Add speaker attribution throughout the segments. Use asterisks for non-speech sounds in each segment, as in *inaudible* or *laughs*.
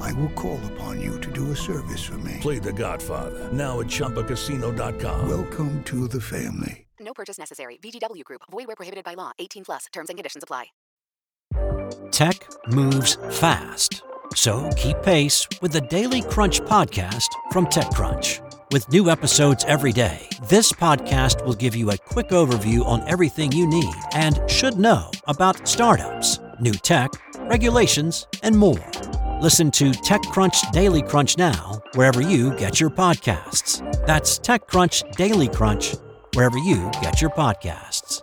Speaker 1: I will call upon you to do a service for me.
Speaker 2: Play The Godfather now at ChumbaCasino.com.
Speaker 1: Welcome to the family.
Speaker 3: No purchase necessary. VGW Group. Void where prohibited by law. 18 plus. Terms and conditions apply.
Speaker 4: Tech moves fast. So keep pace with the Daily Crunch podcast from TechCrunch. With new episodes every day, this podcast will give you a quick overview on everything you need and should know about startups, new tech, regulations, and more. Listen to TechCrunch Daily Crunch now, wherever you get your podcasts. That's TechCrunch Daily Crunch, wherever you get your podcasts.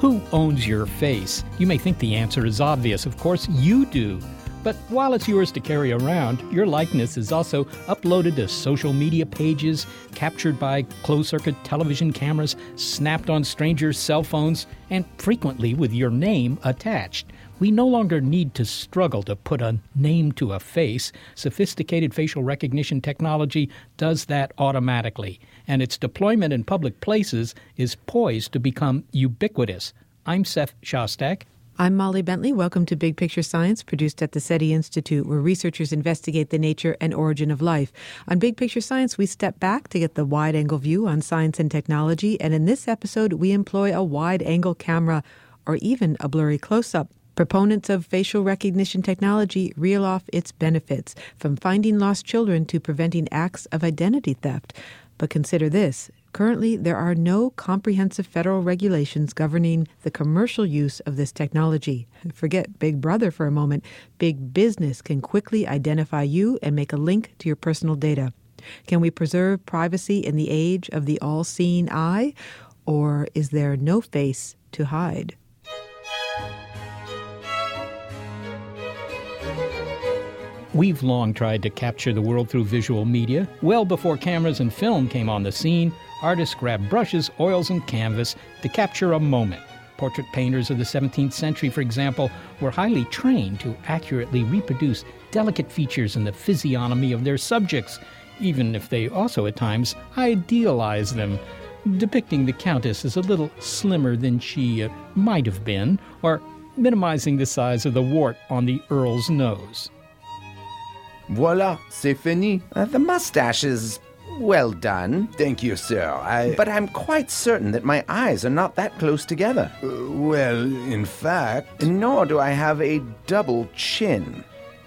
Speaker 5: Who owns your face? You may think the answer is obvious. Of course, you do. But while it's yours to carry around, your likeness is also uploaded to social media pages, captured by closed circuit television cameras, snapped on strangers' cell phones, and frequently with your name attached. We no longer need to struggle to put a name to a face. Sophisticated facial recognition technology does that automatically, and its deployment in public places is poised to become ubiquitous. I'm Seth Shostak.
Speaker 6: I'm Molly Bentley. Welcome to Big Picture Science, produced at the SETI Institute, where researchers investigate the nature and origin of life. On Big Picture Science, we step back to get the wide angle view on science and technology, and in this episode, we employ a wide angle camera or even a blurry close up. Proponents of facial recognition technology reel off its benefits, from finding lost children to preventing acts of identity theft. But consider this currently, there are no comprehensive federal regulations governing the commercial use of this technology. Forget Big Brother for a moment. Big business can quickly identify you and make a link to your personal data. Can we preserve privacy in the age of the all seeing eye? Or is there no face to hide?
Speaker 5: We've long tried to capture the world through visual media. Well before cameras and film came on the scene, artists grabbed brushes, oils, and canvas to capture a moment. Portrait painters of the 17th century, for example, were highly trained to accurately reproduce delicate features in the physiognomy of their subjects, even if they also at times idealized them, depicting the Countess as a little slimmer than she uh, might have been, or minimizing the size of the wart on the Earl's nose.
Speaker 7: Voila, c'est fini. Uh, the mustache is well done.
Speaker 8: Thank you, sir. I.
Speaker 7: But I'm quite certain that my eyes are not that close together.
Speaker 8: Uh, well, in fact.
Speaker 7: Nor do I have a double chin.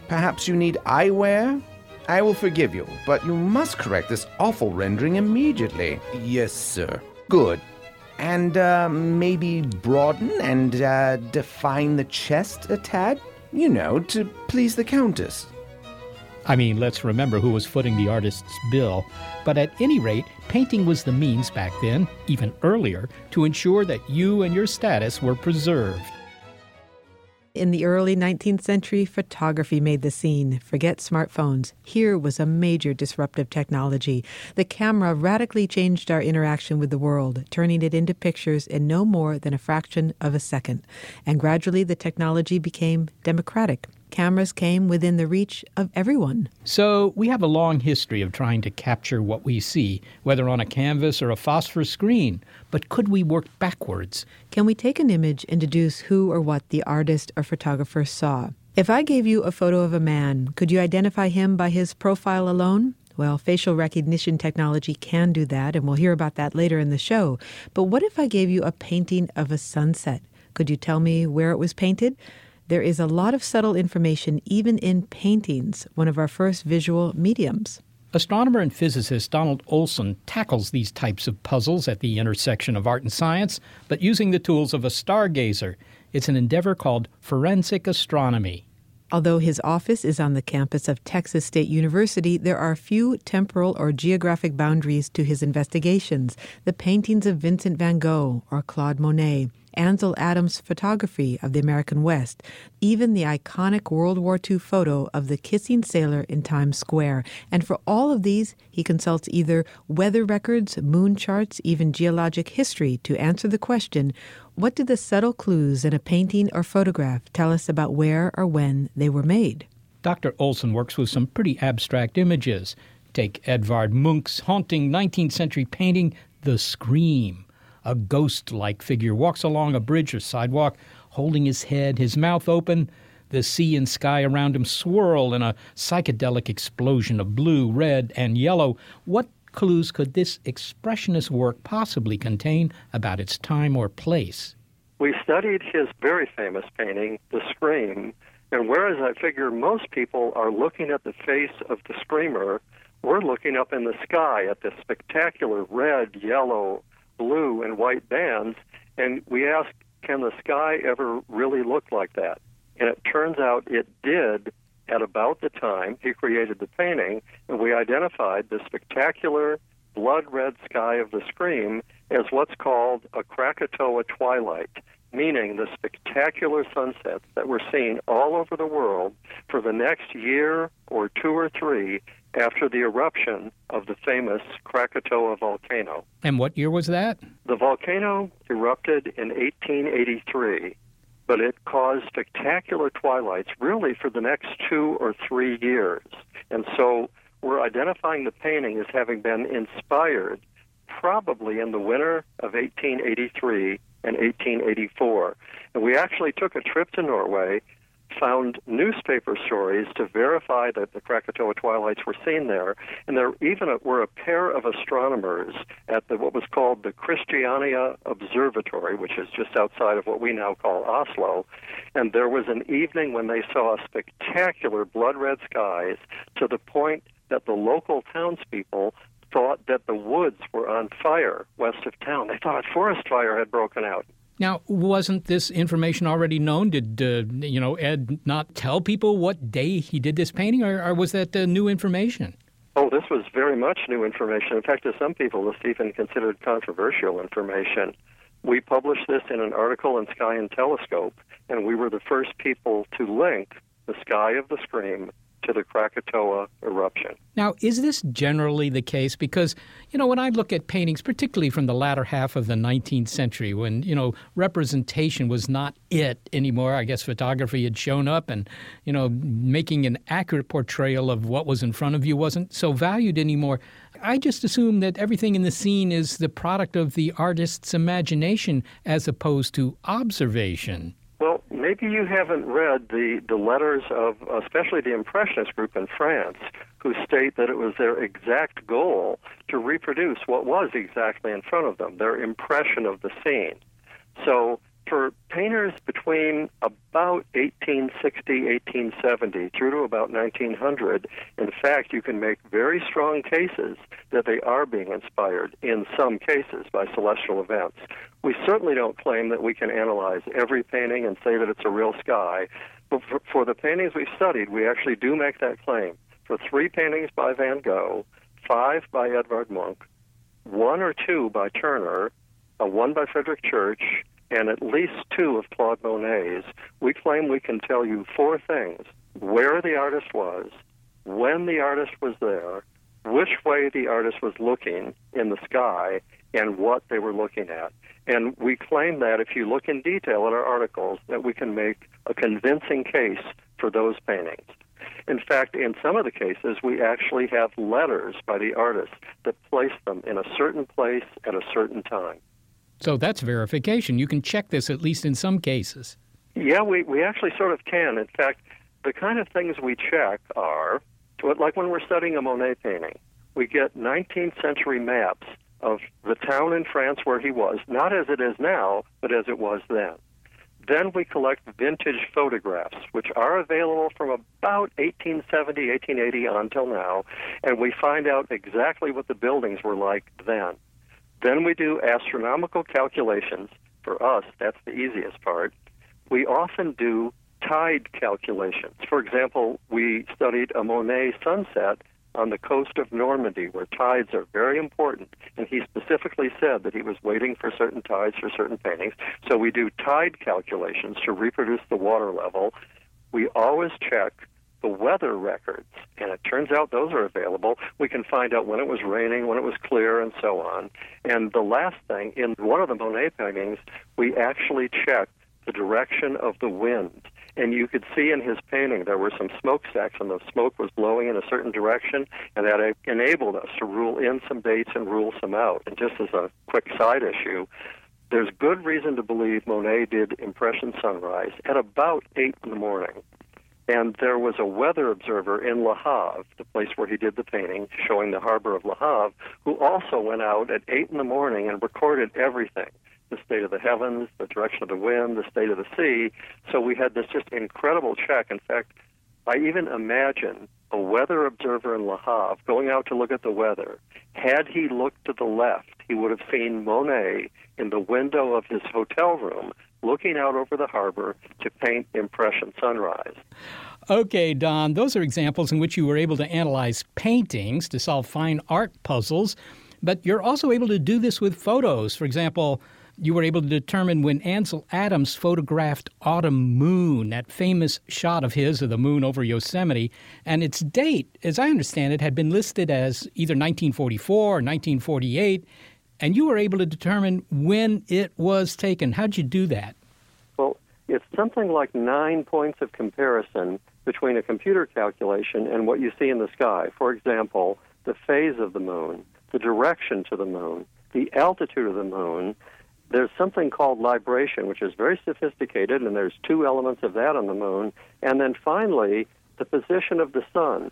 Speaker 7: Perhaps you need eyewear? I will forgive you, but you must correct this awful rendering immediately.
Speaker 8: Yes, sir.
Speaker 7: Good. And uh, maybe broaden and uh, define the chest a tad? You know, to please the Countess.
Speaker 5: I mean, let's remember who was footing the artist's bill. But at any rate, painting was the means back then, even earlier, to ensure that you and your status were preserved.
Speaker 6: In the early 19th century, photography made the scene. Forget smartphones. Here was a major disruptive technology. The camera radically changed our interaction with the world, turning it into pictures in no more than a fraction of a second. And gradually, the technology became democratic. Cameras came within the reach of everyone.
Speaker 5: So, we have a long history of trying to capture what we see, whether on a canvas or a phosphor screen. But could we work backwards?
Speaker 6: Can we take an image and deduce who or what the artist or photographer saw? If I gave you a photo of a man, could you identify him by his profile alone? Well, facial recognition technology can do that, and we'll hear about that later in the show. But what if I gave you a painting of a sunset? Could you tell me where it was painted? There is a lot of subtle information even in paintings, one of our first visual mediums.
Speaker 5: Astronomer and physicist Donald Olson tackles these types of puzzles at the intersection of art and science, but using the tools of a stargazer. It's an endeavor called forensic astronomy.
Speaker 6: Although his office is on the campus of Texas State University, there are few temporal or geographic boundaries to his investigations. The paintings of Vincent van Gogh or Claude Monet, Ansel Adams' photography of the American West, even the iconic World War II photo of the kissing sailor in Times Square. And for all of these, he consults either weather records, moon charts, even geologic history to answer the question what do the subtle clues in a painting or photograph tell us about where or when they were made?
Speaker 5: Dr. Olson works with some pretty abstract images. Take Edvard Munch's haunting 19th century painting, The Scream. A ghost like figure walks along a bridge or sidewalk, holding his head, his mouth open. The sea and sky around him swirl in a psychedelic explosion of blue, red, and yellow. What clues could this expressionist work possibly contain about its time or place?
Speaker 9: We studied his very famous painting, The Scream, and whereas I figure most people are looking at the face of the screamer, we're looking up in the sky at this spectacular red, yellow, blue, and white bands, and we asked, can the sky ever really look like that? And it turns out it did at about the time he created the painting, and we identified the spectacular blood red sky of the Scream as what's called a Krakatoa twilight, meaning the spectacular sunsets that we're seeing all over the world for the next year or two or three after the eruption of the famous Krakatoa volcano.
Speaker 5: And what year was that?
Speaker 9: The volcano erupted in 1883 but it caused spectacular twilights really for the next two or three years. And so we're identifying the painting as having been inspired probably in the winter of 1883 and 1884. And we actually took a trip to Norway found newspaper stories to verify that the Krakatoa twilights were seen there. And there even were a pair of astronomers at the, what was called the Christiania Observatory, which is just outside of what we now call Oslo. And there was an evening when they saw spectacular blood red skies to the point that the local townspeople thought that the woods were on fire west of town. They thought a forest fire had broken out.
Speaker 5: Now, wasn't this information already known? Did uh, you know Ed not tell people what day he did this painting, or, or was that uh, new information?
Speaker 9: Oh, this was very much new information. In fact, to some people, this even considered controversial information. We published this in an article in Sky and Telescope, and we were the first people to link the sky of the Scream to the Krakatoa eruption.
Speaker 5: Now, is this generally the case? Because, you know, when I look at paintings, particularly from the latter half of the 19th century, when, you know, representation was not it anymore, I guess photography had shown up and, you know, making an accurate portrayal of what was in front of you wasn't so valued anymore. I just assume that everything in the scene is the product of the artist's imagination as opposed to observation.
Speaker 9: Well, maybe you haven't read the, the letters of especially the Impressionist group in France, who state that it was their exact goal to reproduce what was exactly in front of them, their impression of the scene. So for painters between about 1860, 1870 through to about 1900, in fact, you can make very strong cases that they are being inspired in some cases by celestial events. We certainly don't claim that we can analyze every painting and say that it's a real sky, but for, for the paintings we've studied, we actually do make that claim. For three paintings by Van Gogh, five by Edvard Munch, one or two by Turner, uh, one by Frederick Church, and at least two of Claude Monet's, we claim we can tell you four things where the artist was, when the artist was there, which way the artist was looking in the sky, and what they were looking at. And we claim that if you look in detail at our articles, that we can make a convincing case for those paintings. In fact, in some of the cases, we actually have letters by the artist that place them in a certain place at a certain time.
Speaker 5: So that's verification. You can check this at least in some cases.
Speaker 9: Yeah, we, we actually sort of can. In fact, the kind of things we check are like when we're studying a Monet painting, we get 19th century maps of the town in France where he was, not as it is now, but as it was then. Then we collect vintage photographs, which are available from about 1870, 1880 until now, and we find out exactly what the buildings were like then. Then we do astronomical calculations. For us, that's the easiest part. We often do tide calculations. For example, we studied a Monet sunset on the coast of Normandy where tides are very important. And he specifically said that he was waiting for certain tides for certain paintings. So we do tide calculations to reproduce the water level. We always check the weather records, and it turns out those are available. We can find out when it was raining, when it was clear, and so on. And the last thing, in one of the Monet paintings, we actually checked the direction of the wind. And you could see in his painting there were some smokestacks, and the smoke was blowing in a certain direction, and that enabled us to rule in some dates and rule some out. And just as a quick side issue, there's good reason to believe Monet did Impression Sunrise at about 8 in the morning. And there was a weather observer in Le Havre, the place where he did the painting, showing the harbor of Le Havre, who also went out at 8 in the morning and recorded everything the state of the heavens, the direction of the wind, the state of the sea. So we had this just incredible check. In fact, I even imagine a weather observer in Le Havre going out to look at the weather. Had he looked to the left, he would have seen Monet in the window of his hotel room looking out over the harbor to paint Impression Sunrise.
Speaker 5: Okay, Don, those are examples in which you were able to analyze paintings to solve fine art puzzles, but you're also able to do this with photos. For example, you were able to determine when Ansel Adams photographed Autumn Moon, that famous shot of his of the moon over Yosemite, and its date, as I understand it, had been listed as either 1944 or 1948, and you were able to determine when it was taken. How'd you do that?
Speaker 9: Well, it's something like nine points of comparison between a computer calculation and what you see in the sky. For example, the phase of the moon, the direction to the moon, the altitude of the moon. There's something called libration, which is very sophisticated, and there's two elements of that on the moon. And then finally, the position of the sun.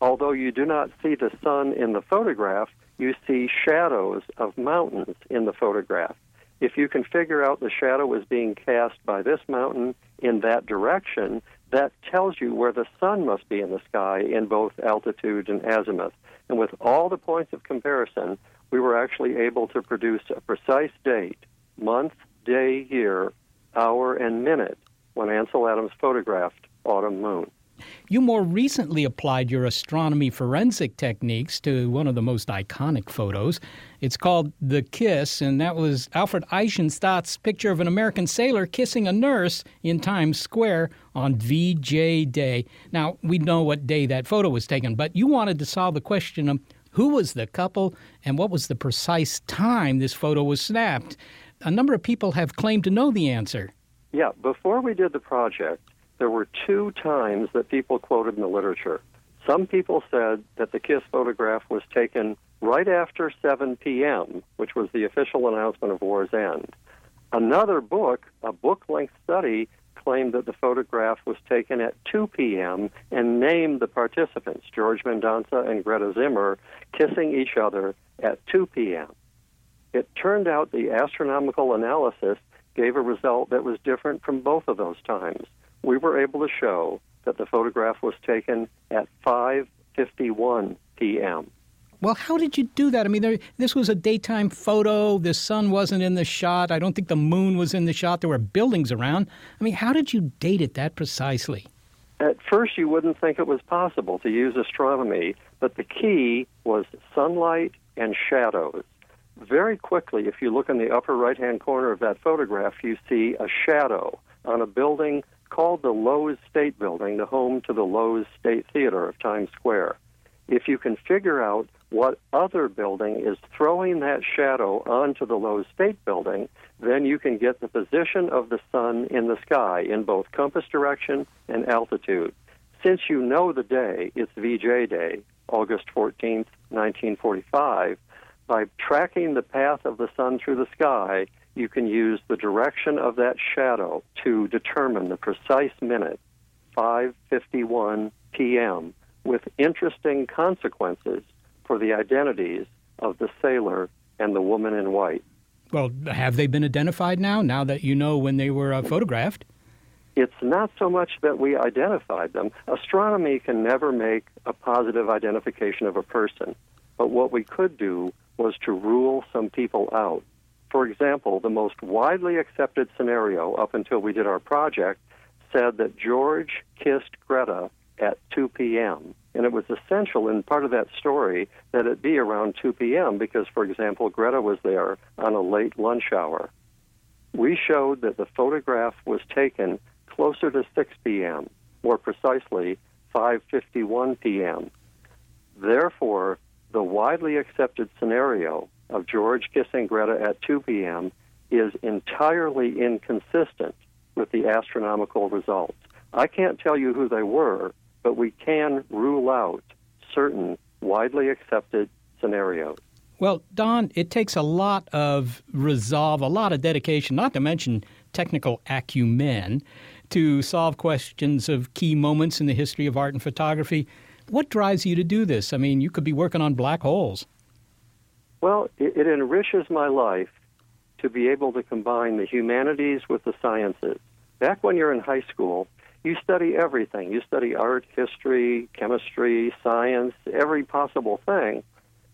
Speaker 9: Although you do not see the sun in the photograph, you see shadows of mountains in the photograph. If you can figure out the shadow is being cast by this mountain in that direction, that tells you where the sun must be in the sky in both altitude and azimuth. And with all the points of comparison, we were actually able to produce a precise date, month, day, year, hour, and minute when Ansel Adams photographed Autumn Moon.
Speaker 5: You more recently applied your astronomy forensic techniques to one of the most iconic photos. It's called The Kiss, and that was Alfred Eisenstaedt's picture of an American sailor kissing a nurse in Times Square on VJ Day. Now, we know what day that photo was taken, but you wanted to solve the question of who was the couple and what was the precise time this photo was snapped. A number of people have claimed to know the answer.
Speaker 9: Yeah, before we did the project, there were two times that people quoted in the literature. Some people said that the Kiss photograph was taken right after 7 p.m., which was the official announcement of war's end. Another book, a book length study, claimed that the photograph was taken at 2 p.m. and named the participants, George Mendonca and Greta Zimmer, kissing each other at 2 p.m. It turned out the astronomical analysis gave a result that was different from both of those times we were able to show that the photograph was taken at 5:51 p.m.
Speaker 5: Well, how did you do that? I mean, there, this was a daytime photo. The sun wasn't in the shot. I don't think the moon was in the shot. There were buildings around. I mean, how did you date it that precisely?
Speaker 9: At first, you wouldn't think it was possible to use astronomy, but the key was sunlight and shadows. Very quickly, if you look in the upper right hand corner of that photograph, you see a shadow on a building called the Loews State Building, the home to the Loews State Theater of Times Square. If you can figure out what other building is throwing that shadow onto the Loews State Building, then you can get the position of the sun in the sky in both compass direction and altitude. Since you know the day, it's VJ Day, August 14th, 1945, by tracking the path of the sun through the sky, you can use the direction of that shadow to determine the precise minute, 5:51 p.m., with interesting consequences for the identities of the sailor and the woman in white.
Speaker 5: Well, have they been identified now? Now that you know when they were uh, photographed?
Speaker 9: It's not so much that we identified them. Astronomy can never make a positive identification of a person. But what we could do was to rule some people out for example, the most widely accepted scenario up until we did our project said that George kissed Greta at 2 p.m. And it was essential in part of that story that it be around 2 p.m. because, for example, Greta was there on a late lunch hour. We showed that the photograph was taken closer to 6 p.m., more precisely 5:51 p.m. Therefore, the widely accepted scenario of George kissing Greta at 2 p.m. is entirely inconsistent with the astronomical results. I can't tell you who they were, but we can rule out certain widely accepted scenarios.
Speaker 5: Well, Don, it takes a lot of resolve, a lot of dedication, not to mention technical acumen, to solve questions of key moments in the history of art and photography. What drives you to do this? I mean, you could be working on black holes.
Speaker 9: Well, it, it enriches my life to be able to combine the humanities with the sciences. Back when you're in high school, you study everything. You study art, history, chemistry, science, every possible thing.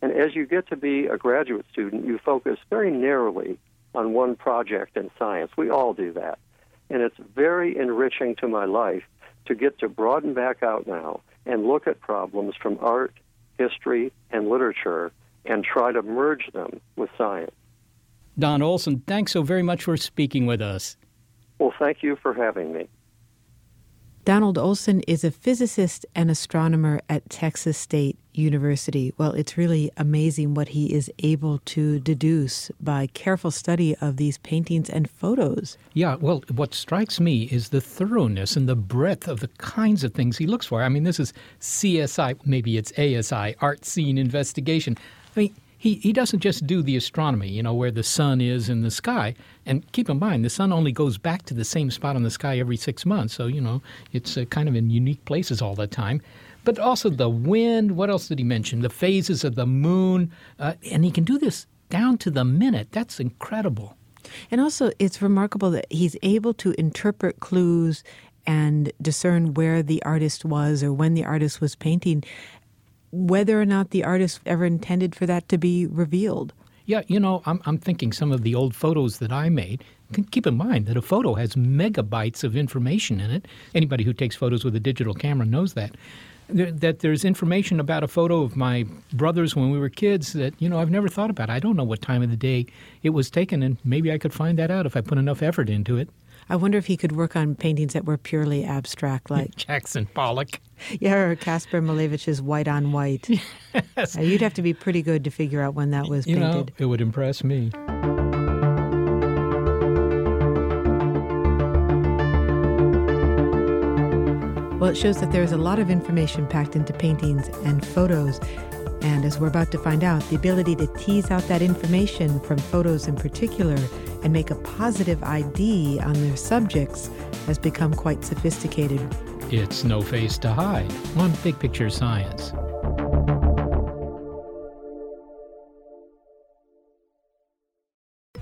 Speaker 9: And as you get to be a graduate student, you focus very narrowly on one project in science. We all do that. And it's very enriching to my life to get to broaden back out now and look at problems from art, history, and literature and try to merge them with science.
Speaker 5: Don Olson, thanks so very much for speaking with us.
Speaker 9: Well, thank you for having me.
Speaker 6: Donald Olson is a physicist and astronomer at Texas State University. Well, it's really amazing what he is able to deduce by careful study of these paintings and photos.
Speaker 5: Yeah, well, what strikes me is the thoroughness and the breadth of the kinds of things he looks for. I mean, this is CSI, maybe it's ASI, art scene investigation. I mean, he, he doesn't just do the astronomy, you know, where the sun is in the sky. And keep in mind, the sun only goes back to the same spot on the sky every six months. So, you know, it's uh, kind of in unique places all the time. But also the wind. What else did he mention? The phases of the moon. Uh, and he can do this down to the minute. That's incredible.
Speaker 6: And also, it's remarkable that he's able to interpret clues and discern where the artist was or when the artist was painting whether or not the artist ever intended for that to be revealed.
Speaker 5: Yeah, you know, I'm, I'm thinking some of the old photos that I made. Keep in mind that a photo has megabytes of information in it. Anybody who takes photos with a digital camera knows that. That there's information about a photo of my brothers when we were kids that, you know, I've never thought about. I don't know what time of the day it was taken, and maybe I could find that out if I put enough effort into it.
Speaker 6: I wonder if he could work on paintings that were purely abstract, *laughs* like
Speaker 5: Jackson Pollock.
Speaker 6: Yeah, or Caspar Malevich's White on White. *laughs* yes. uh, you'd have to be pretty good to figure out when that was
Speaker 5: you
Speaker 6: painted.
Speaker 5: Know, it would impress me.
Speaker 6: Well, it shows that there's a lot of information packed into paintings and photos. And as we're about to find out, the ability to tease out that information from photos in particular and make a positive ID on their subjects has become quite sophisticated.
Speaker 5: It's no face to hide on Big Picture Science.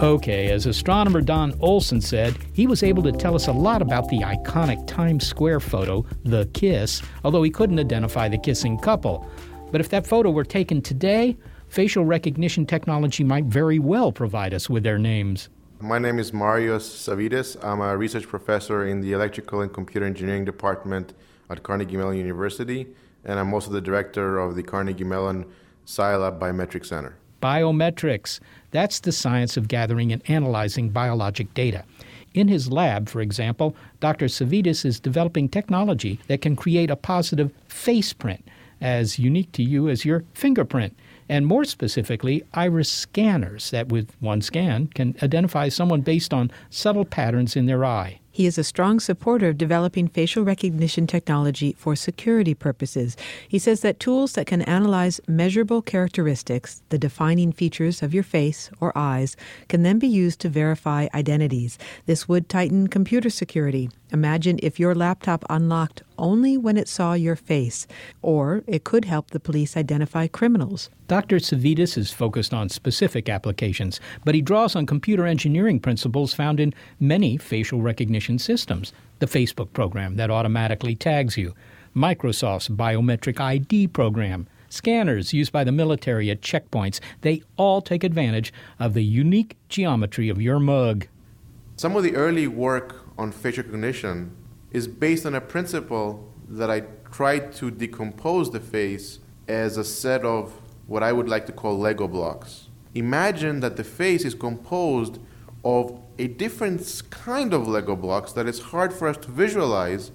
Speaker 5: Okay, as astronomer Don Olson said, he was able to tell us a lot about the iconic Times Square photo, The Kiss, although he couldn't identify the kissing couple. But if that photo were taken today, facial recognition technology might very well provide us with their names.
Speaker 10: My name is Marios Savvides. I'm a research professor in the Electrical and Computer Engineering Department at Carnegie Mellon University, and I'm also the director of the Carnegie Mellon CyLab Biometric Center.
Speaker 5: Biometrics. That's the science of gathering and analyzing biologic data. In his lab, for example, Dr. Savvides is developing technology that can create a positive face print, as unique to you as your fingerprint, and more specifically, iris scanners that, with one scan, can identify someone based on subtle patterns in their eye.
Speaker 6: He is a strong supporter of developing facial recognition technology for security purposes. He says that tools that can analyze measurable characteristics, the defining features of your face or eyes, can then be used to verify identities. This would tighten computer security. Imagine if your laptop unlocked only when it saw your face, or it could help the police identify criminals.
Speaker 5: Dr. Savvides is focused on specific applications, but he draws on computer engineering principles found in many facial recognition systems. The Facebook program that automatically tags you, Microsoft's biometric ID program, scanners used by the military at checkpoints, they all take advantage of the unique geometry of your mug.
Speaker 10: Some of the early work on facial recognition is based on a principle that I tried to decompose the face as a set of what I would like to call Lego blocks. Imagine that the face is composed of a different kind of Lego blocks that is hard for us to visualize.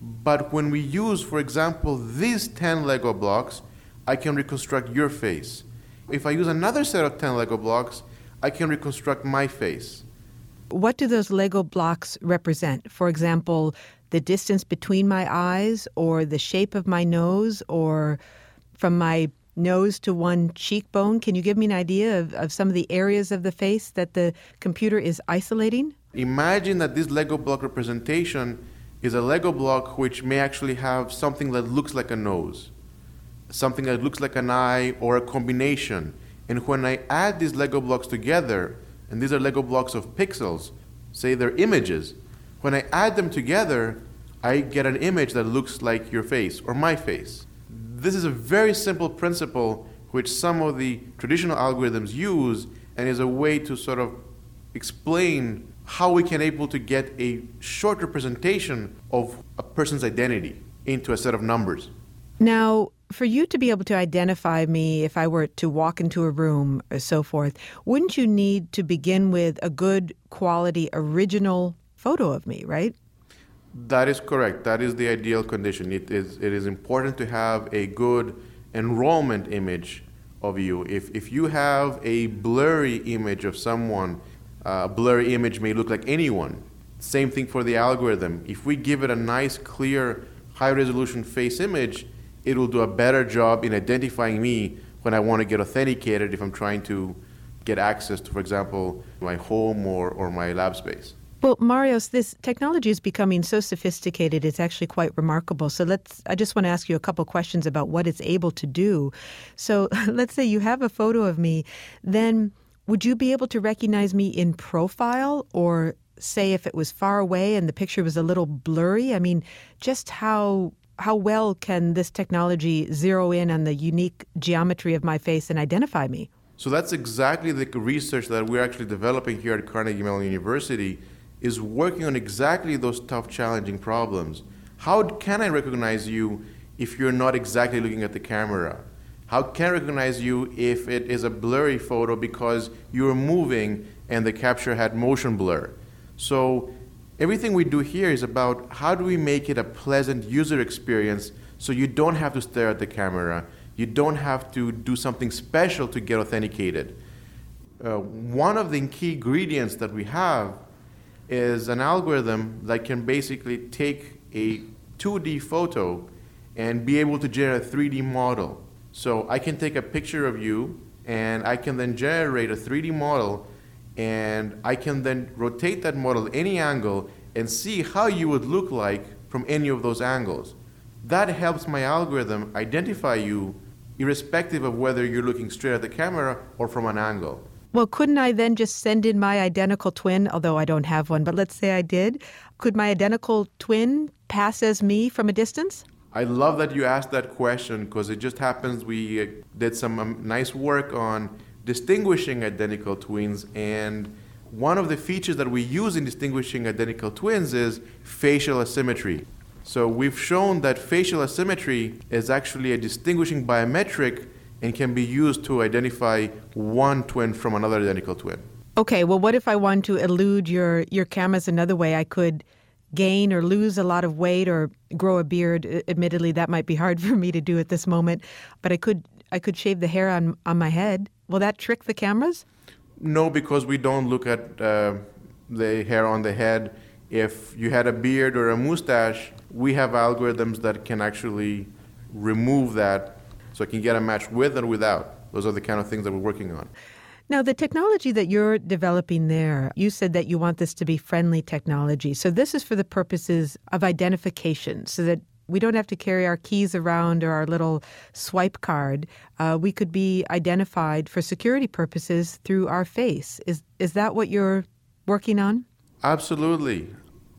Speaker 10: But when we use, for example, these 10 Lego blocks, I can reconstruct your face. If I use another set of 10 Lego blocks, I can reconstruct my face.
Speaker 6: What do those Lego blocks represent? For example, the distance between my eyes, or the shape of my nose, or from my nose to one cheekbone? Can you give me an idea of, of some of the areas of the face that the computer is isolating?
Speaker 10: Imagine that this Lego block representation is a Lego block which may actually have something that looks like a nose, something that looks like an eye, or a combination. And when I add these Lego blocks together, and these are Lego blocks of pixels, say they're images. When I add them together, I get an image that looks like your face or my face. This is a very simple principle which some of the traditional algorithms use and is a way to sort of explain how we can able to get a short representation of a person's identity into a set of numbers.
Speaker 6: Now, for you to be able to identify me if I were to walk into a room or so forth, wouldn't you need to begin with a good quality original photo of me, right?
Speaker 10: That is correct. That is the ideal condition. It is, it is important to have a good enrollment image of you. If, if you have a blurry image of someone, uh, a blurry image may look like anyone. Same thing for the algorithm. If we give it a nice, clear, high resolution face image, it will do a better job in identifying me when I want to get authenticated if I'm trying to get access to, for example, my home or, or my lab space.
Speaker 6: Well, Marios, this technology is becoming so sophisticated, it's actually quite remarkable. So let's I just want to ask you a couple questions about what it's able to do. So *laughs* let's say you have a photo of me, then would you be able to recognize me in profile or say if it was far away and the picture was a little blurry? I mean, just how how well can this technology zero in on the unique geometry of my face and identify me?
Speaker 10: So that's exactly the research that we're actually developing here at Carnegie Mellon University is working on exactly those tough challenging problems. How can I recognize you if you're not exactly looking at the camera? How can I recognize you if it is a blurry photo because you're moving and the capture had motion blur? So everything we do here is about how do we make it a pleasant user experience so you don't have to stare at the camera, you don't have to do something special to get authenticated. Uh, one of the key ingredients that we have is an algorithm that can basically take a 2D photo and be able to generate a 3D model. So I can take a picture of you and I can then generate a 3D model and I can then rotate that model any angle and see how you would look like from any of those angles. That helps my algorithm identify you irrespective of whether you're looking straight at the camera or from an angle.
Speaker 6: Well, couldn't I then just send in my identical twin, although I don't have one, but let's say I did? Could my identical twin pass as me from a distance?
Speaker 10: I love that you asked that question because it just happens we uh, did some um, nice work on distinguishing identical twins and one of the features that we use in distinguishing identical twins is facial asymmetry. So we've shown that facial asymmetry is actually a distinguishing biometric and can be used to identify one twin from another identical twin.
Speaker 6: Okay, well what if I want to elude your your cameras another way? I could gain or lose a lot of weight or grow a beard. Admittedly, that might be hard *laughs* for me to do at this moment, but I could I could shave the hair on on my head. Will that trick the cameras?
Speaker 10: No, because we don't look at uh, the hair on the head. If you had a beard or a mustache, we have algorithms that can actually remove that so it can get a match with or without. Those are the kind of things that we're working on.
Speaker 6: Now, the technology that you're developing there, you said that you want this to be friendly technology. So, this is for the purposes of identification so that we don't have to carry our keys around or our little swipe card. Uh, we could be identified for security purposes through our face. Is, is that what you're working on?
Speaker 10: Absolutely.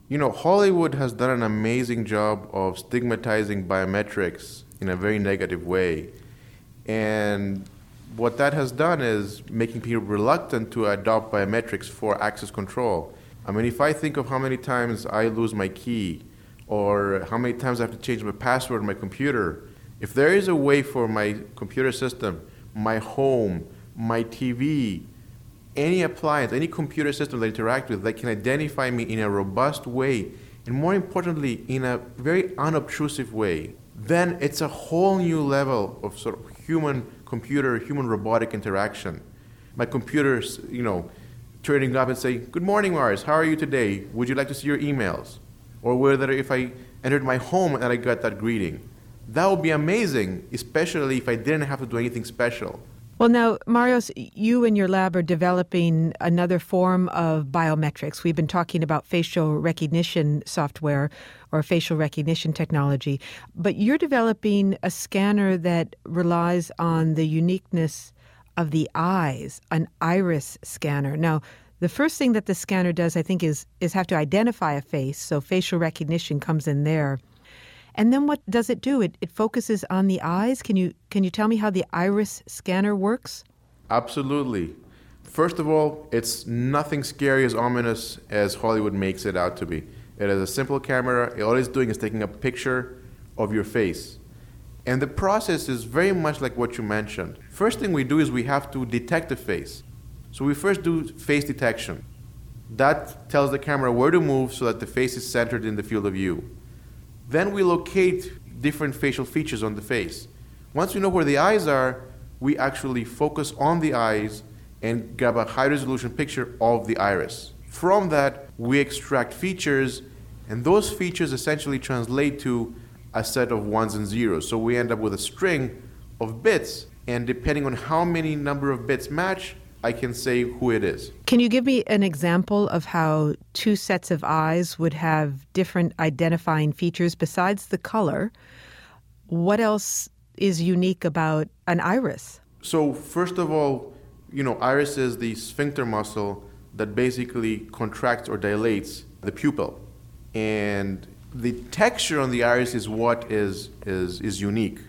Speaker 10: You know, Hollywood has done an amazing job of stigmatizing biometrics in a very negative way. And what that has done is making people reluctant to adopt biometrics for access control. I mean, if I think of how many times I lose my key or how many times I have to change my password on my computer, if there is a way for my computer system, my home, my TV, any appliance, any computer system that I interact with that can identify me in a robust way, and more importantly, in a very unobtrusive way, then it's a whole new level of sort of human computer, human robotic interaction. My computer's, you know, turning up and say, Good morning, Mars, how are you today? Would you like to see your emails? Or whether if I entered my home and I got that greeting. That would be amazing, especially if I didn't have to do anything special.
Speaker 6: Well, now, Marios, you and your lab are developing another form of biometrics. We've been talking about facial recognition software or facial recognition technology, but you're developing a scanner that relies on the uniqueness of the eyes, an iris scanner. Now, the first thing that the scanner does, I think, is is have to identify a face. So facial recognition comes in there. And then what does it do? It, it focuses on the eyes. Can you can you tell me how the iris scanner works?
Speaker 10: Absolutely. First of all, it's nothing scary as ominous as Hollywood makes it out to be. It is a simple camera. All it's doing is taking a picture of your face. And the process is very much like what you mentioned. First thing we do is we have to detect the face. So we first do face detection. That tells the camera where to move so that the face is centered in the field of view. Then we locate different facial features on the face. Once we know where the eyes are, we actually focus on the eyes and grab a high resolution picture of the iris. From that, we extract features, and those features essentially translate to a set of ones and zeros. So we end up with a string of bits, and depending on how many number of bits match, I can say who it is.
Speaker 6: Can you give me an example of how two sets of eyes would have different identifying features besides the color? What else is unique about an iris?
Speaker 10: So, first of all, you know, iris is the sphincter muscle that basically contracts or dilates the pupil. And the texture on the iris is what is, is, is unique.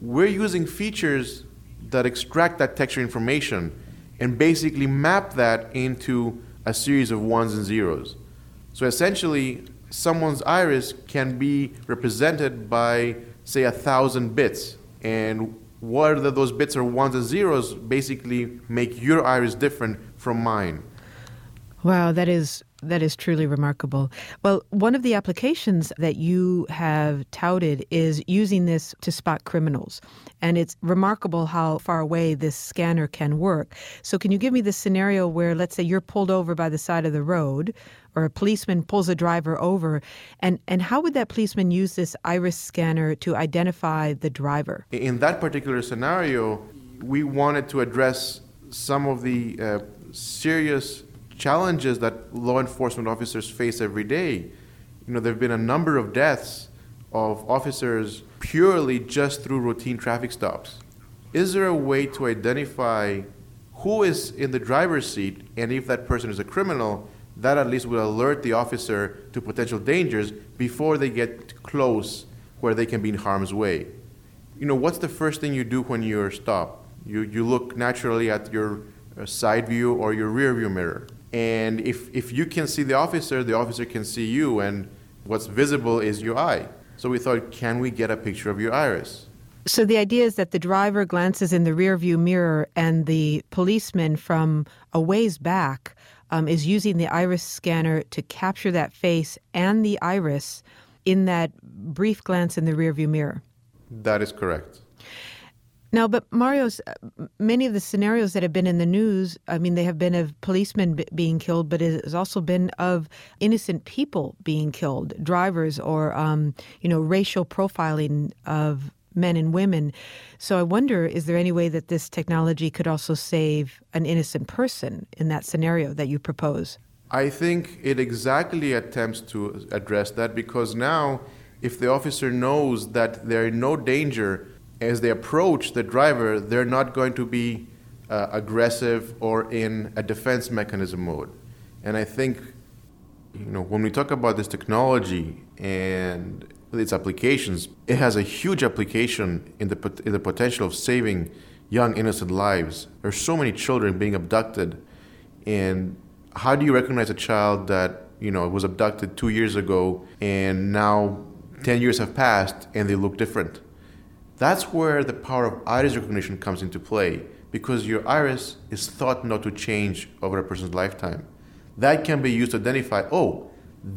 Speaker 10: We're using features that extract that texture information and basically map that into a series of ones and zeros. So essentially, someone's iris can be represented by, say, a thousand bits. And whether those bits are ones and zeros basically make your iris different from mine.
Speaker 6: Wow, that is that is truly remarkable. Well, one of the applications that you have touted is using this to spot criminals. And it's remarkable how far away this scanner can work. So, can you give me the scenario where, let's say, you're pulled over by the side of the road, or a policeman pulls a driver over, and, and how would that policeman use this iris scanner to identify the driver?
Speaker 10: In that particular scenario, we wanted to address some of the uh, serious challenges that law enforcement officers face every day. You know, there have been a number of deaths of officers purely just through routine traffic stops. Is there a way to identify who is in the driver's seat and if that person is a criminal? That at least will alert the officer to potential dangers before they get close where they can be in harm's way. You know, what's the first thing you do when you're stopped? You, you look naturally at your uh, side view or your rear view mirror. And if, if you can see the officer, the officer can see you, and what's visible is your eye. So we thought, can we get a picture of your iris?
Speaker 6: So the idea is that the driver glances in the rearview mirror, and the policeman from a ways back um, is using the iris scanner to capture that face and the iris in that brief glance in the rearview mirror.
Speaker 10: That is correct.
Speaker 6: Now, but Marios many of the scenarios that have been in the news, I mean, they have been of policemen b- being killed, but it has also been of innocent people being killed, drivers or, um, you know, racial profiling of men and women. So I wonder, is there any way that this technology could also save an innocent person in that scenario that you propose?
Speaker 10: I think it exactly attempts to address that because now, if the officer knows that they're in no danger as they approach the driver, they're not going to be uh, aggressive or in a defense mechanism mode. And I think, you know, when we talk about this technology and its applications, it has a huge application in the, in the potential of saving young innocent lives. There's so many children being abducted, and how do you recognize a child that you know was abducted two years ago and now 10 years have passed and they look different that's where the power of iris recognition comes into play because your iris is thought not to change over a person's lifetime that can be used to identify oh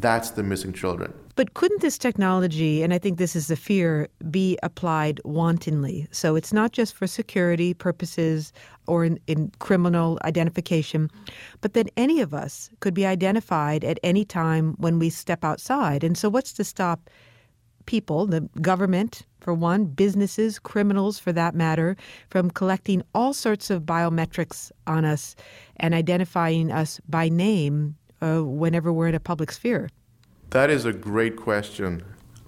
Speaker 10: that's the missing children
Speaker 6: but couldn't this technology, and I think this is the fear, be applied wantonly? So it's not just for security purposes or in, in, criminal identification, but that any of us could be identified at any time when we step outside. And so, what's to stop people, the government, for one, businesses, criminals for that matter, from collecting all sorts of biometrics on us and identifying us by name uh, whenever we're in a public sphere?
Speaker 10: That is a great question.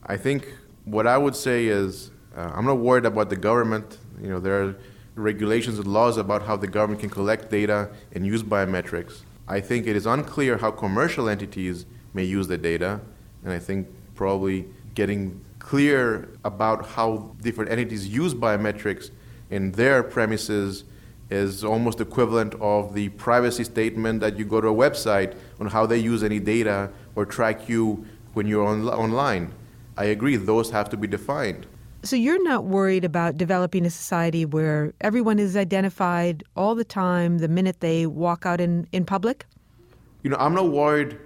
Speaker 10: I think what I would say is uh, I'm not worried about the government. You know, there are regulations and laws about how the government can collect data and use biometrics. I think it is unclear how commercial entities may use the data, and I think probably getting clear about how different entities use biometrics in their premises is almost equivalent of the privacy statement that you go to a website on how they use any data or track you when you're on, online. I agree, those have to be defined.
Speaker 6: So you're not worried about developing a society where everyone is identified all the time the minute they walk out in, in public?
Speaker 10: You know, I'm not worried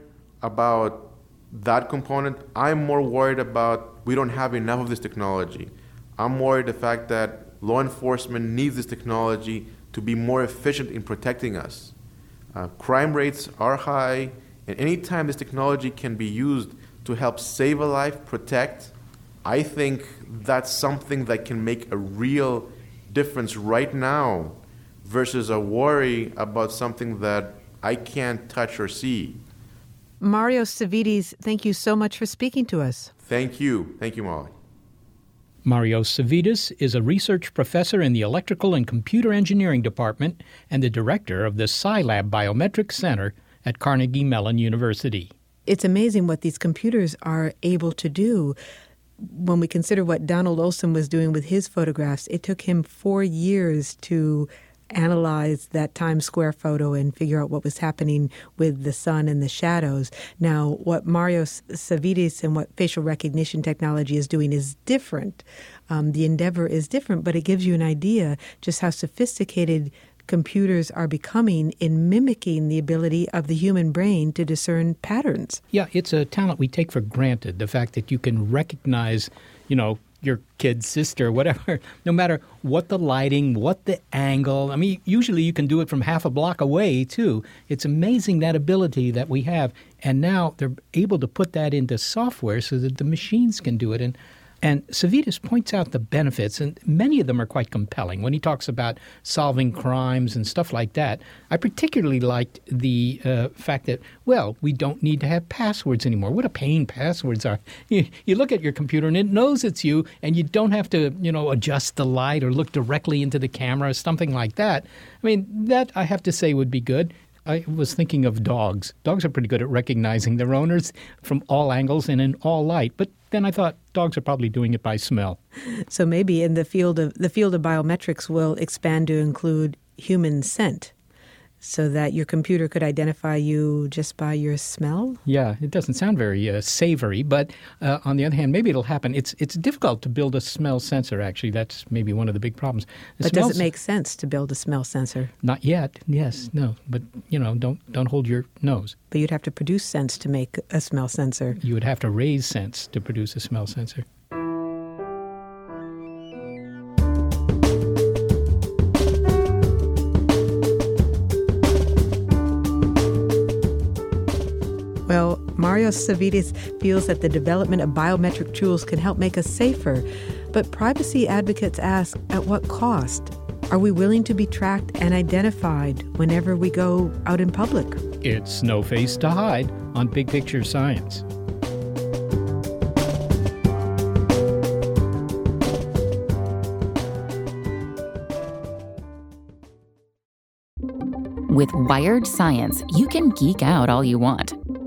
Speaker 10: about that component. I'm more worried about we don't have enough of this technology. I'm worried the fact that law enforcement needs this technology to be more efficient in protecting us. Uh, crime rates are high, and anytime this technology can be used to help save a life, protect, I think that's something that can make a real difference right now versus a worry about something that I can't touch or see.
Speaker 6: Marios Savvides, thank you so much for speaking to us.
Speaker 10: Thank you. Thank you, Molly.
Speaker 5: Marios Savvides is a research professor in the Electrical and Computer Engineering Department and the director of the CyLab Biometrics Center at Carnegie Mellon University.
Speaker 6: It's amazing what these computers are able to do. When we consider what Donald Olson was doing with his photographs, it took him four years to analyze that Times Square photo and figure out what was happening with the sun and the shadows. Now, what Marios Savvides and what facial recognition technology is doing is different. Um, the endeavor is different, but it gives you an idea just how sophisticated computers are becoming in mimicking the ability of the human brain to discern patterns.
Speaker 5: Yeah, it's a talent we take for granted. The fact that you can recognize, you know, your kid's sister, *laughs* whatever, no matter what the lighting, what the angle. I mean, usually you can do it from half a block away, too. It's amazing that ability that we have. And now they're able to put that into software so that the machines can do it. And and Savvides points out the benefits, and many of them are quite compelling. When he talks about solving crimes and stuff like that, I particularly liked the uh, fact that, well, we don't need to have passwords anymore. What a pain passwords are. *laughs* You, you look at your computer and it knows it's you, and you don't have to, you know, adjust the light or look directly into the camera, or something like that. I mean, that I have to say would be good. I was thinking of dogs. Dogs are pretty good at recognizing their owners from all angles and in all light. But then I thought dogs are probably doing it by smell.
Speaker 6: So maybe in the field of the field of biometrics will expand to include human scent so that your computer could identify you just by your smell?
Speaker 5: Yeah, it doesn't sound very uh, savory, but uh, on the other hand, maybe it'll happen. It's it's difficult to build a smell sensor. Actually, that's maybe one of the big problems.
Speaker 6: The but does it make sense to build a smell sensor?
Speaker 5: Not yet. Yes, no, but you know, don't don't hold your nose.
Speaker 6: But you'd have to produce scents to make a smell sensor.
Speaker 5: You would have to raise scents to produce a smell sensor.
Speaker 6: Marios Savvides feels that the development of biometric tools can help make us safer, but privacy advocates ask at what cost? Are we willing to be tracked and identified whenever we go out in public?
Speaker 5: It's no face to hide on Big Picture Science.
Speaker 11: With Wired Science, you can geek out all you want.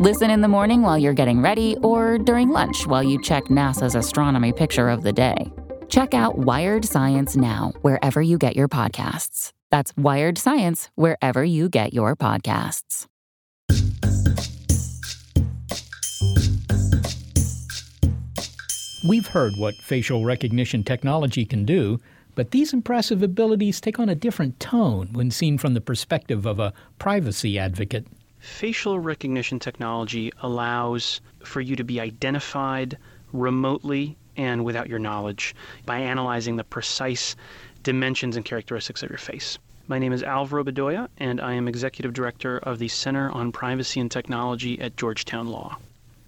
Speaker 11: Listen in the morning while you're getting ready, or during lunch while you check NASA's astronomy picture of the day. Check out Wired Science now, wherever you get your podcasts. That's Wired Science, wherever you get your podcasts.
Speaker 5: We've heard what facial recognition technology can do, but these impressive abilities take on a different tone when seen from the perspective of a privacy advocate.
Speaker 12: Facial recognition technology allows for you to be identified remotely and without your knowledge by analyzing the precise dimensions and characteristics of your face. My name is Alvaro Bedoya, and I am Executive Director of the Center on Privacy and Technology at Georgetown Law.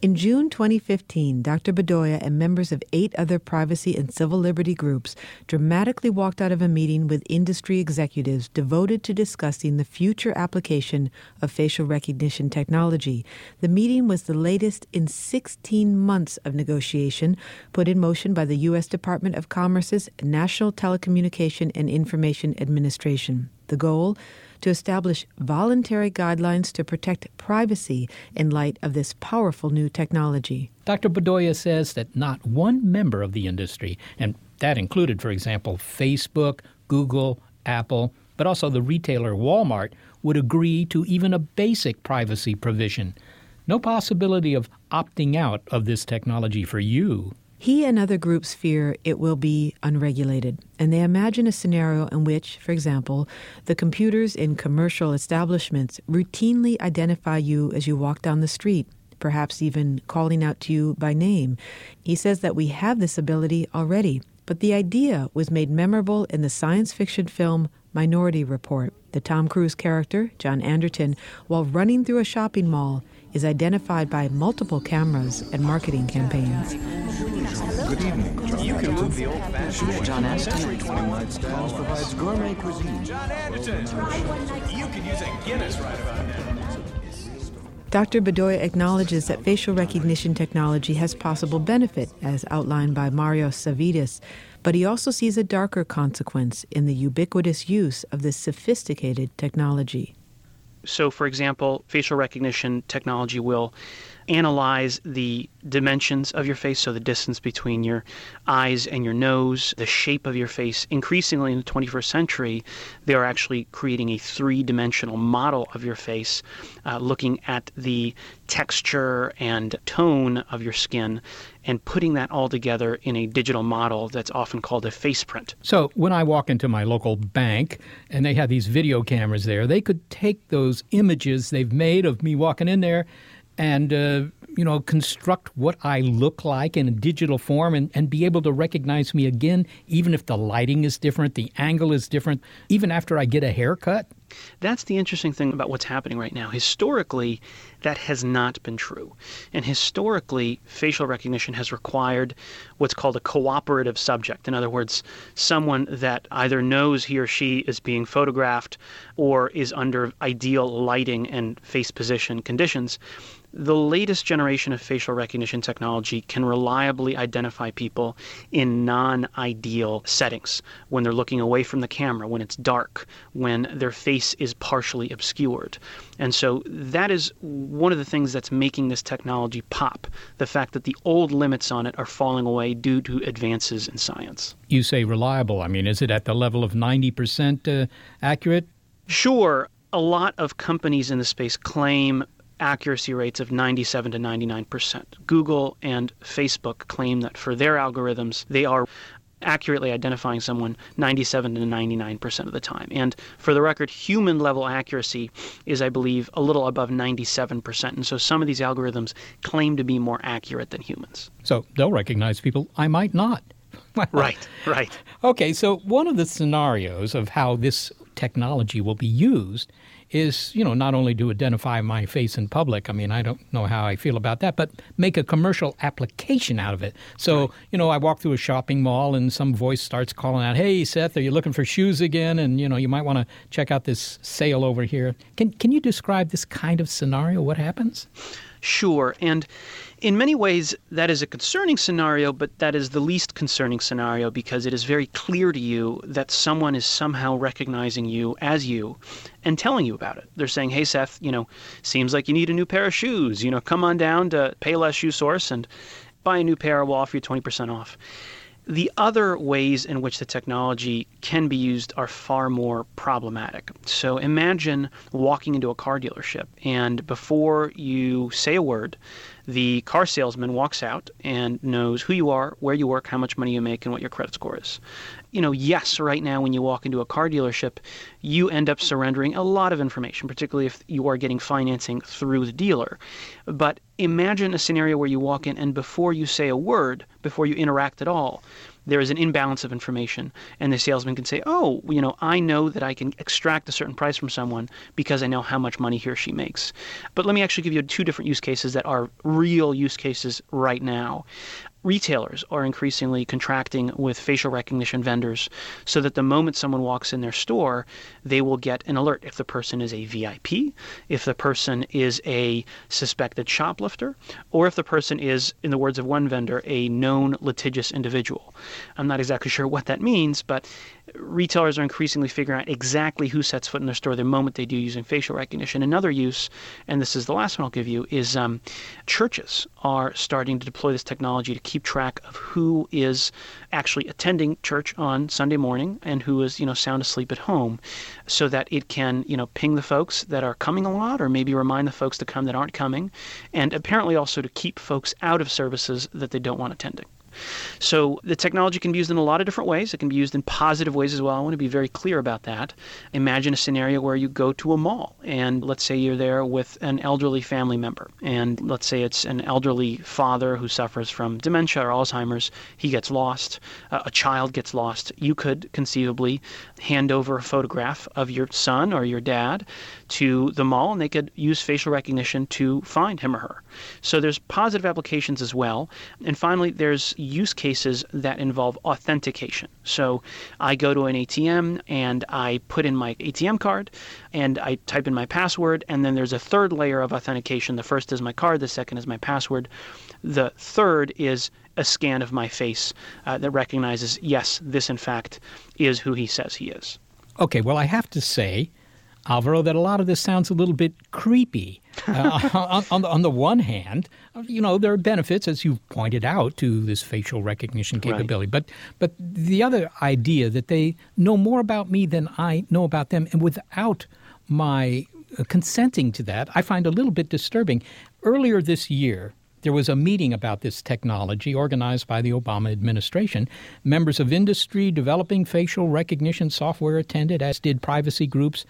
Speaker 6: In June 2015, Dr. Bedoya and members of eight other privacy and civil liberty groups dramatically walked out of a meeting with industry executives devoted to discussing the future application of facial recognition technology. The meeting was the latest in 16 months of negotiation put in motion by the U.S. Department of Commerce's National Telecommunication and Information Administration. The goal? To establish voluntary guidelines to protect privacy in light of this powerful new technology.
Speaker 5: Dr. Bedoya says that not one member of the industry, and that included, for example, Facebook, Google, Apple, but also the retailer Walmart, would agree to even a basic privacy provision. No possibility of opting out of this technology for you.
Speaker 6: He and other groups fear it will be unregulated, and they imagine a scenario in which, for example, the computers in commercial establishments routinely identify you as you walk down the street, perhaps even calling out to you by name. He says that we have this ability already, but the idea was made memorable in the science fiction film Minority Report. The Tom Cruise character, John Anderton, while running through a shopping mall, is identified by multiple cameras and marketing campaigns.
Speaker 1: Good evening.
Speaker 13: You can move the old-fashioned
Speaker 1: John
Speaker 13: Anderton.
Speaker 1: provides gourmet cuisine.
Speaker 13: John Anderton. You can use a Guinness right about now.
Speaker 6: Dr. Bedoya acknowledges that facial recognition technology has possible benefit, as outlined by Marios Savvides, but he also sees a darker consequence in the ubiquitous use of this sophisticated technology.
Speaker 12: So, for example, facial recognition technology will analyze the dimensions of your face, so the distance between your eyes and your nose, the shape of your face. Increasingly in the 21st century, they are actually creating a three dimensional model of your face, uh, looking at the texture and tone of your skin and putting that all together in a digital model that's often called a face print.
Speaker 5: So when I walk into my local bank and they have these video cameras there, they could take those images they've made of me walking in there and uh, you know construct what I look like in a digital form and, and be able to recognize me again, even if the lighting is different, the angle is different, even after I get a haircut.
Speaker 12: That's the interesting thing about what's happening right now. Historically, that has not been true. And historically, facial recognition has required what's called a cooperative subject. In other words, someone that either knows he or she is being photographed or is under ideal lighting and face position conditions the latest generation of facial recognition technology can reliably identify people in non ideal settings when they're looking away from the camera, when it's dark, when their face is partially obscured. And so that is one of the things that's making this technology pop the fact that the old limits on it are falling away due to advances in science.
Speaker 5: You say reliable. I mean, is it at the level of 90% uh, accurate?
Speaker 12: Sure. A lot of companies in the space claim accuracy rates of 97 to 99%. Google and Facebook claim that for their algorithms, they are accurately identifying someone 97 to 99% of the time. And for the record, human level accuracy is, I believe, a little above 97%. And so some of these algorithms claim to be more accurate than humans.
Speaker 5: So they'll recognize people I might not. *laughs*
Speaker 12: right, right.
Speaker 5: Okay, so one of the scenarios of how this technology will be used is, you know, not only to identify my face in public. I mean, I don't know how I feel about that, but make a commercial application out of it. So, right. you know, I walk through a shopping mall and some voice starts calling out, "Hey, Seth, are you looking for shoes again?" And you know, you might want to check out this sale over here. Can can you describe this kind of scenario? What happens?
Speaker 12: Sure, and in many ways, that is a concerning scenario, but that is the least concerning scenario because it is very clear to you that someone is somehow recognizing you as you and telling you about it. They're saying, hey, Seth, you know, seems like you need a new pair of shoes. You know, come on down to Payless Shoe Source and buy a new pair. We'll offer you 20% off. The other ways in which the technology can be used are far more problematic. So imagine walking into a car dealership, and before you say a word, the car salesman walks out and knows who you are, where you work, how much money you make, and what your credit score is. You know, yes, right now when you walk into a car dealership, you end up surrendering a lot of information, particularly if you are getting financing through the dealer. But imagine a scenario where you walk in and before you say a word, before you interact at all, there is an imbalance of information and the salesman can say oh you know i know that i can extract a certain price from someone because i know how much money he or she makes but let me actually give you two different use cases that are real use cases right now retailers are increasingly contracting with facial recognition vendors so that the moment someone walks in their store, they will get an alert if the person is a VIP, if the person is a suspected shoplifter, or if the person is, in the words of one vendor, a known litigious individual. I'm not exactly sure what that means, but retailers are increasingly figuring out exactly who sets foot in their store the moment they do using facial recognition. Another use, and this is the last one I'll give you, is um, churches are starting to deploy this technology to keep track of who is actually attending church on Sunday morning and who is, you know, sound asleep at home so that it can, you know, ping the folks that are coming a lot or maybe remind the folks to come that aren't coming and apparently also to keep folks out of services that they don't want attending. So the technology can be used in a lot of different ways. It can be used in positive ways as well. I want to be very clear about that. Imagine a scenario where you go to a mall and let's say you're there with an elderly family member and let's say it's an elderly father who suffers from dementia or Alzheimer's. He gets lost. Uh, a child gets lost. You could conceivably hand over a photograph of your son or your dad to the mall and they could use facial recognition to find him or her. So there's positive applications as well. And finally, there's use cases that involve authentication. So I go to an ATM and I put in my ATM card and I type in my password, and then there's a third layer of authentication. The first is my card, the second is my password. The third is a scan of my face uh, that recognizes, yes, this in fact is who he says he is.
Speaker 5: Okay, well, I have to say, Alvaro, that a lot of this sounds a little bit creepy. *laughs* Uh, on, on, the, on, the, one hand, you know, there are benefits, as you've pointed out, to this facial recognition capability. Right. But, but the other idea that they know more about me than I know about them, and without my uh, consenting to that, I find a little bit disturbing. Earlier this year, there was a meeting about this technology organized by the Obama administration. Members of industry developing facial recognition software attended, as did privacy groups.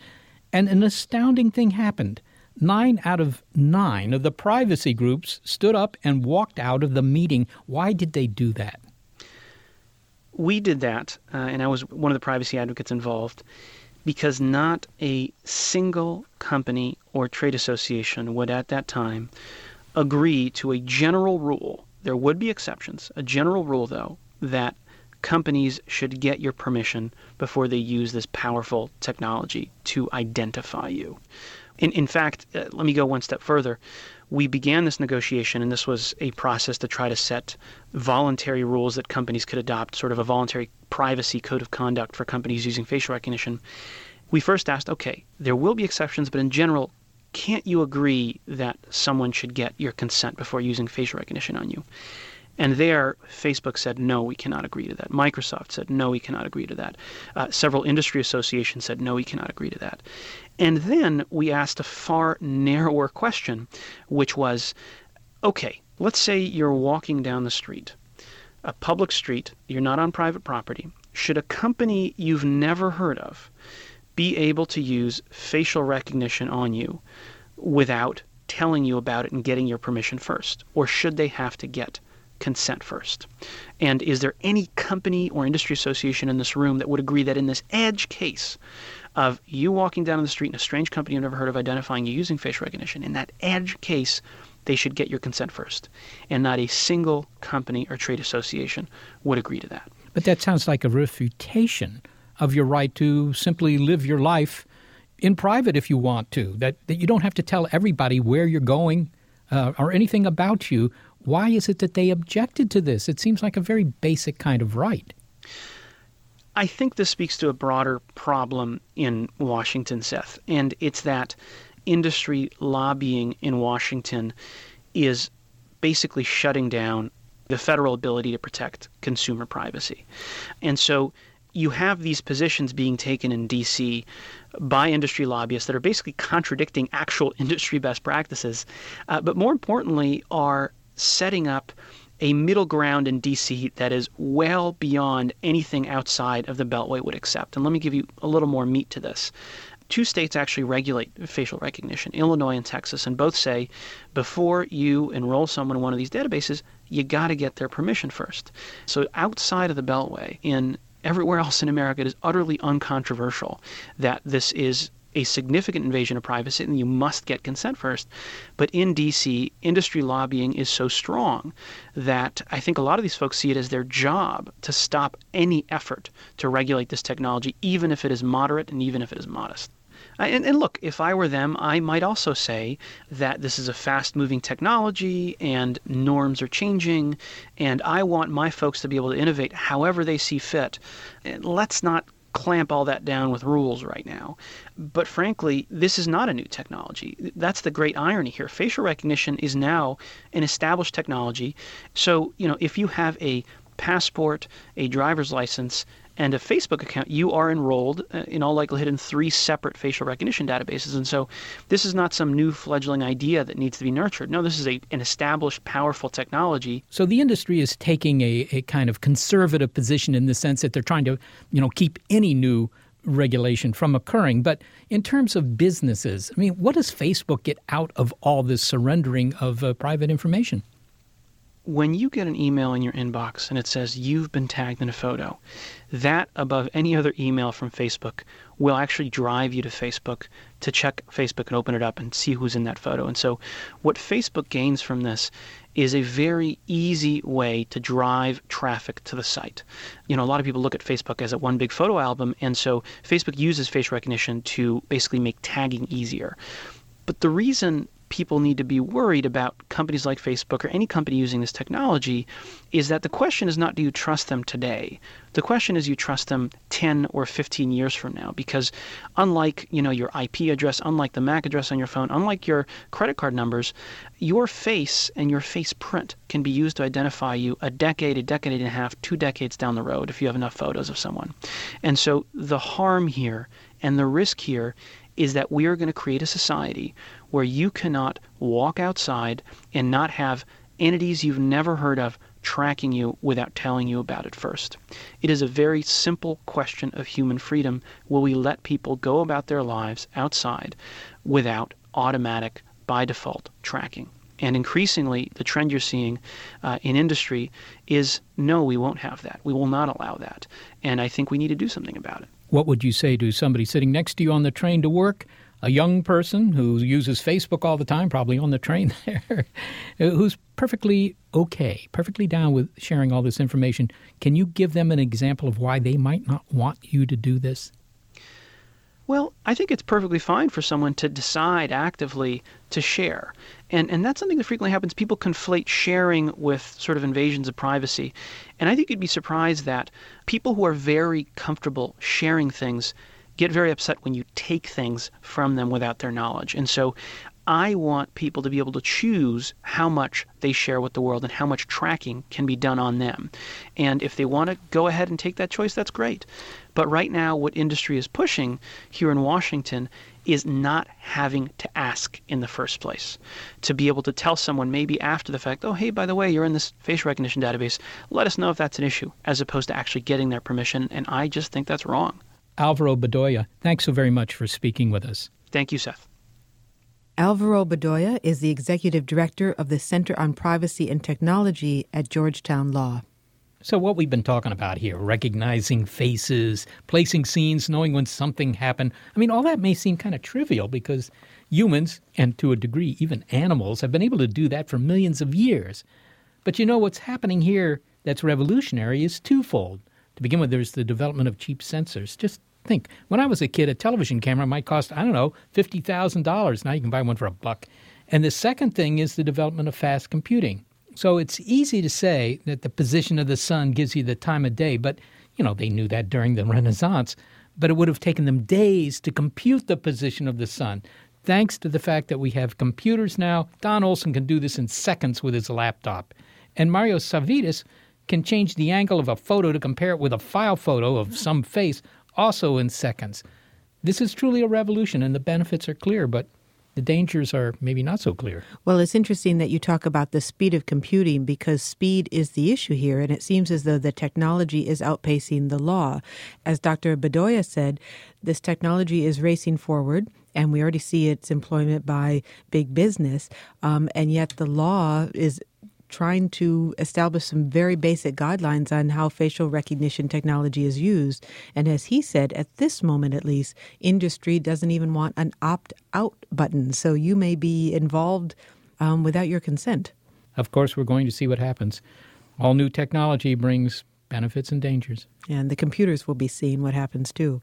Speaker 5: And an astounding thing happened. Nine out of nine of the privacy groups stood up and walked out of the meeting. Why did they do that?
Speaker 12: We did that, uh, and I was one of the privacy advocates involved, because not a single company or trade association would at that time agree to a general rule. There would be exceptions. A general rule, though, that companies should get your permission before they use this powerful technology to identify you. In, in fact, uh, let me go one step further. We began this negotiation, and this was a process to try to set voluntary rules that companies could adopt, sort of a voluntary privacy code of conduct for companies using facial recognition. We first asked, okay, there will be exceptions, but in general, can't you agree that someone should get your consent before using facial recognition on you? And there, Facebook said, no, we cannot agree to that. Microsoft said, no, we cannot agree to that. Uh, several industry associations said, no, we cannot agree to that. And then we asked a far narrower question, which was okay, let's say you're walking down the street, a public street, you're not on private property. Should a company you've never heard of be able to use facial recognition on you without telling you about it and getting your permission first? Or should they have to get consent first? And is there any company or industry association in this room that would agree that in this edge case of you walking down the street in a strange company you've never heard of identifying you using facial recognition, in that edge case, they should get your consent first. And not a single company or trade association would agree to that.
Speaker 5: But that sounds like a refutation of your right to simply live your life in private if you want to, that, that you don't have to tell everybody where you're going uh, or anything about you. Why is it that they objected to this? It seems like a very basic kind of right.
Speaker 12: I think this speaks to a broader problem in Washington, Seth, and it's that industry lobbying in Washington is basically shutting down the federal ability to protect consumer privacy. And so you have these positions being taken in DC by industry lobbyists that are basically contradicting actual *laughs* industry best practices, uh, but more importantly, are setting up a middle ground in DC that is well beyond anything outside of the Beltway would accept. And let me give you a little more meat to this. Two states actually regulate facial recognition, Illinois and Texas, and both say before you enroll someone in one of these databases, you got to get their permission first. So outside of the Beltway, in everywhere else in America, it is utterly uncontroversial that this is a significant invasion of privacy and you must get consent first. But in DC, industry lobbying is so strong that I think a lot of these folks see it as their job to stop any effort to regulate this technology, even if it is moderate and even if it is modest. And, and, look, if I were them, I might also say that this is a fast moving technology and norms are changing, and I want my folks to be able to innovate however they see fit. And let's not clamp all that down with rules right now. But frankly, this is not a new technology. That's the great irony here. Facial recognition is now an established technology. So, you know, if you have a passport, a driver's license, and a Facebook account, you are enrolled uh, in all likelihood in three separate facial recognition databases. And so this is not some new fledgling idea that needs to be nurtured. No, this is a, an established, powerful technology.
Speaker 5: So the industry is taking a, a kind of conservative position in the sense that they're trying to, you know, keep any new regulation from occurring. But in terms of businesses, I mean, what does Facebook get out of all this surrendering of uh, private information?
Speaker 12: When you get an email in your inbox and it says you've been tagged in a photo, that above any other email from Facebook will actually drive you to Facebook to check Facebook and open it up and see who's in that photo. And so, what Facebook gains from this is a very easy way to drive traffic to the site. You know, a lot of people look at Facebook as a one big photo album, and so Facebook uses face recognition to basically make tagging easier. But the reason people need to be worried about companies like Facebook or any company using this technology is that the question is not do you trust them today? The question is you trust them 10 or 15 years from now because unlike, you know, your IP address, unlike the MAC address on your phone, unlike your credit card numbers, your face and your face print can be used to identify you a decade, a decade and a half, two decades down the road if you have enough photos of someone. And so the harm here and the risk here is that we are going to create a society where you cannot walk outside and not have entities you've never heard of tracking you without telling you about it first. It is a very simple question of human freedom. Will we let people go about their lives outside without automatic, by default, tracking? And increasingly, the trend you're seeing uh, in industry is no, we won't have that. We will not allow that. And I think we need to do something about it.
Speaker 5: What would you say to somebody sitting next to you on the train to work? A young person who uses Facebook all the time, probably on the train *laughs* there, who's perfectly okay, perfectly down with sharing all this information. Can you give them an example of why they might not want you to do this?
Speaker 12: Well, I think it's perfectly fine for someone to decide actively to share. And, and that's something that frequently happens. People conflate sharing with sort of invasions of privacy. And I think you'd be surprised that people who are very comfortable sharing things get very upset when you take things from them without their knowledge. And so I want people to be able to choose how much they share with the world and how much tracking can be done on them. And if they want to go ahead and take that choice, that's great. But right now, what industry is pushing here in Washington is not having to ask in the first place. To be able to tell someone maybe after the fact, oh, hey, by the way, you're in this facial recognition database, let us know if that's an issue, as opposed to actually getting their permission. And I just think that's wrong.
Speaker 5: Alvaro Bedoya, thanks so very much for speaking with us.
Speaker 12: Thank you, Seth.
Speaker 6: Alvaro Bedoya is the executive director of the Center on Privacy and Technology at Georgetown Law.
Speaker 5: So, what we've been talking about here, recognizing faces, placing scenes, knowing when something happened, I mean, all that may seem kind of trivial because humans, and to a degree even animals, have been able to do that for millions of years. But you know, what's happening here that's revolutionary is twofold. To begin with, there's the development of cheap sensors. Just think, when I was a kid, a television camera might cost, I don't know, $50,000. Now you can buy one for a buck. And the second thing is the development of fast computing. So it's easy to say that the position of the sun gives you the time of day, but you know, they knew that during the *laughs* Renaissance, but it would have taken them days to compute the position of the sun. Thanks to the fact that we have computers now, Don Olson can do this in seconds with his laptop. And Marios Savvides can change the angle of a photo to compare it with a file photo of hmm. some face also in seconds. This is truly a revolution, and the benefits are clear, but the dangers are maybe not so clear.
Speaker 6: Well, it's interesting that you talk about the speed of computing because speed is the issue here, and it seems as though the technology is outpacing the law. As Dr. Bedoya said, this technology is racing forward. And we already see its employment by big business. Um, and yet the law is trying to establish some very basic guidelines on how facial recognition technology is used. And as he said, at this moment at least, industry doesn't even want an opt out button. So you may be involved um, without your consent.
Speaker 5: Of course, we're going to see what happens. All new technology brings benefits and dangers.
Speaker 6: And the computers will be seeing what happens too.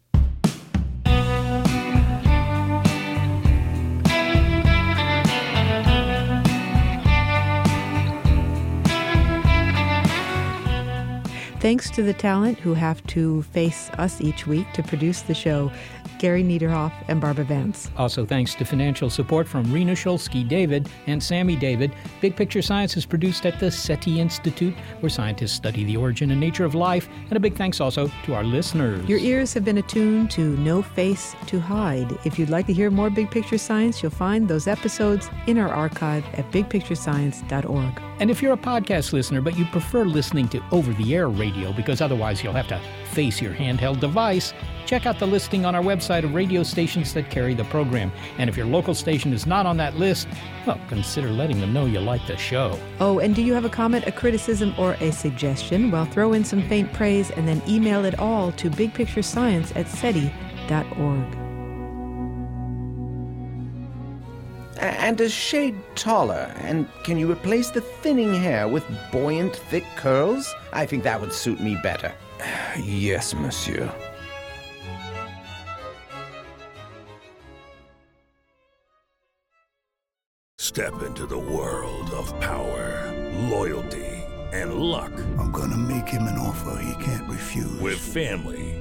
Speaker 6: Thanks to the talent who have to face us each week to produce the show Gary Niederhoff and Barbara Vance.
Speaker 5: Also, thanks to financial support from Rena Shulsky David and Sammy David. Big Picture Science is produced at the SETI Institute, where scientists study the origin and nature of life. And a big thanks also to our listeners.
Speaker 6: Your ears have been attuned to No Face to Hide. If you'd like to hear more Big Picture Science, you'll find those episodes in our archive at bigpicturescience.org.
Speaker 5: And if you're a podcast listener, but you prefer listening to over the air radio because otherwise you'll have to face your handheld device, check out the listing on our website of radio stations that carry the program. And if your local station is not on that list, well, consider letting them know you like the show.
Speaker 6: Oh, and do you have a comment, a criticism, or a suggestion? Well, throw in some faint praise and then email it all to bigpicturescience at SETI.org.
Speaker 7: And a shade taller. And can you replace the thinning hair with buoyant, thick curls? I think that would suit me better. *sighs*
Speaker 8: Yes, monsieur.
Speaker 2: Step into the world of power, loyalty, and luck.
Speaker 1: I'm gonna make him an offer he can't refuse.
Speaker 2: With family,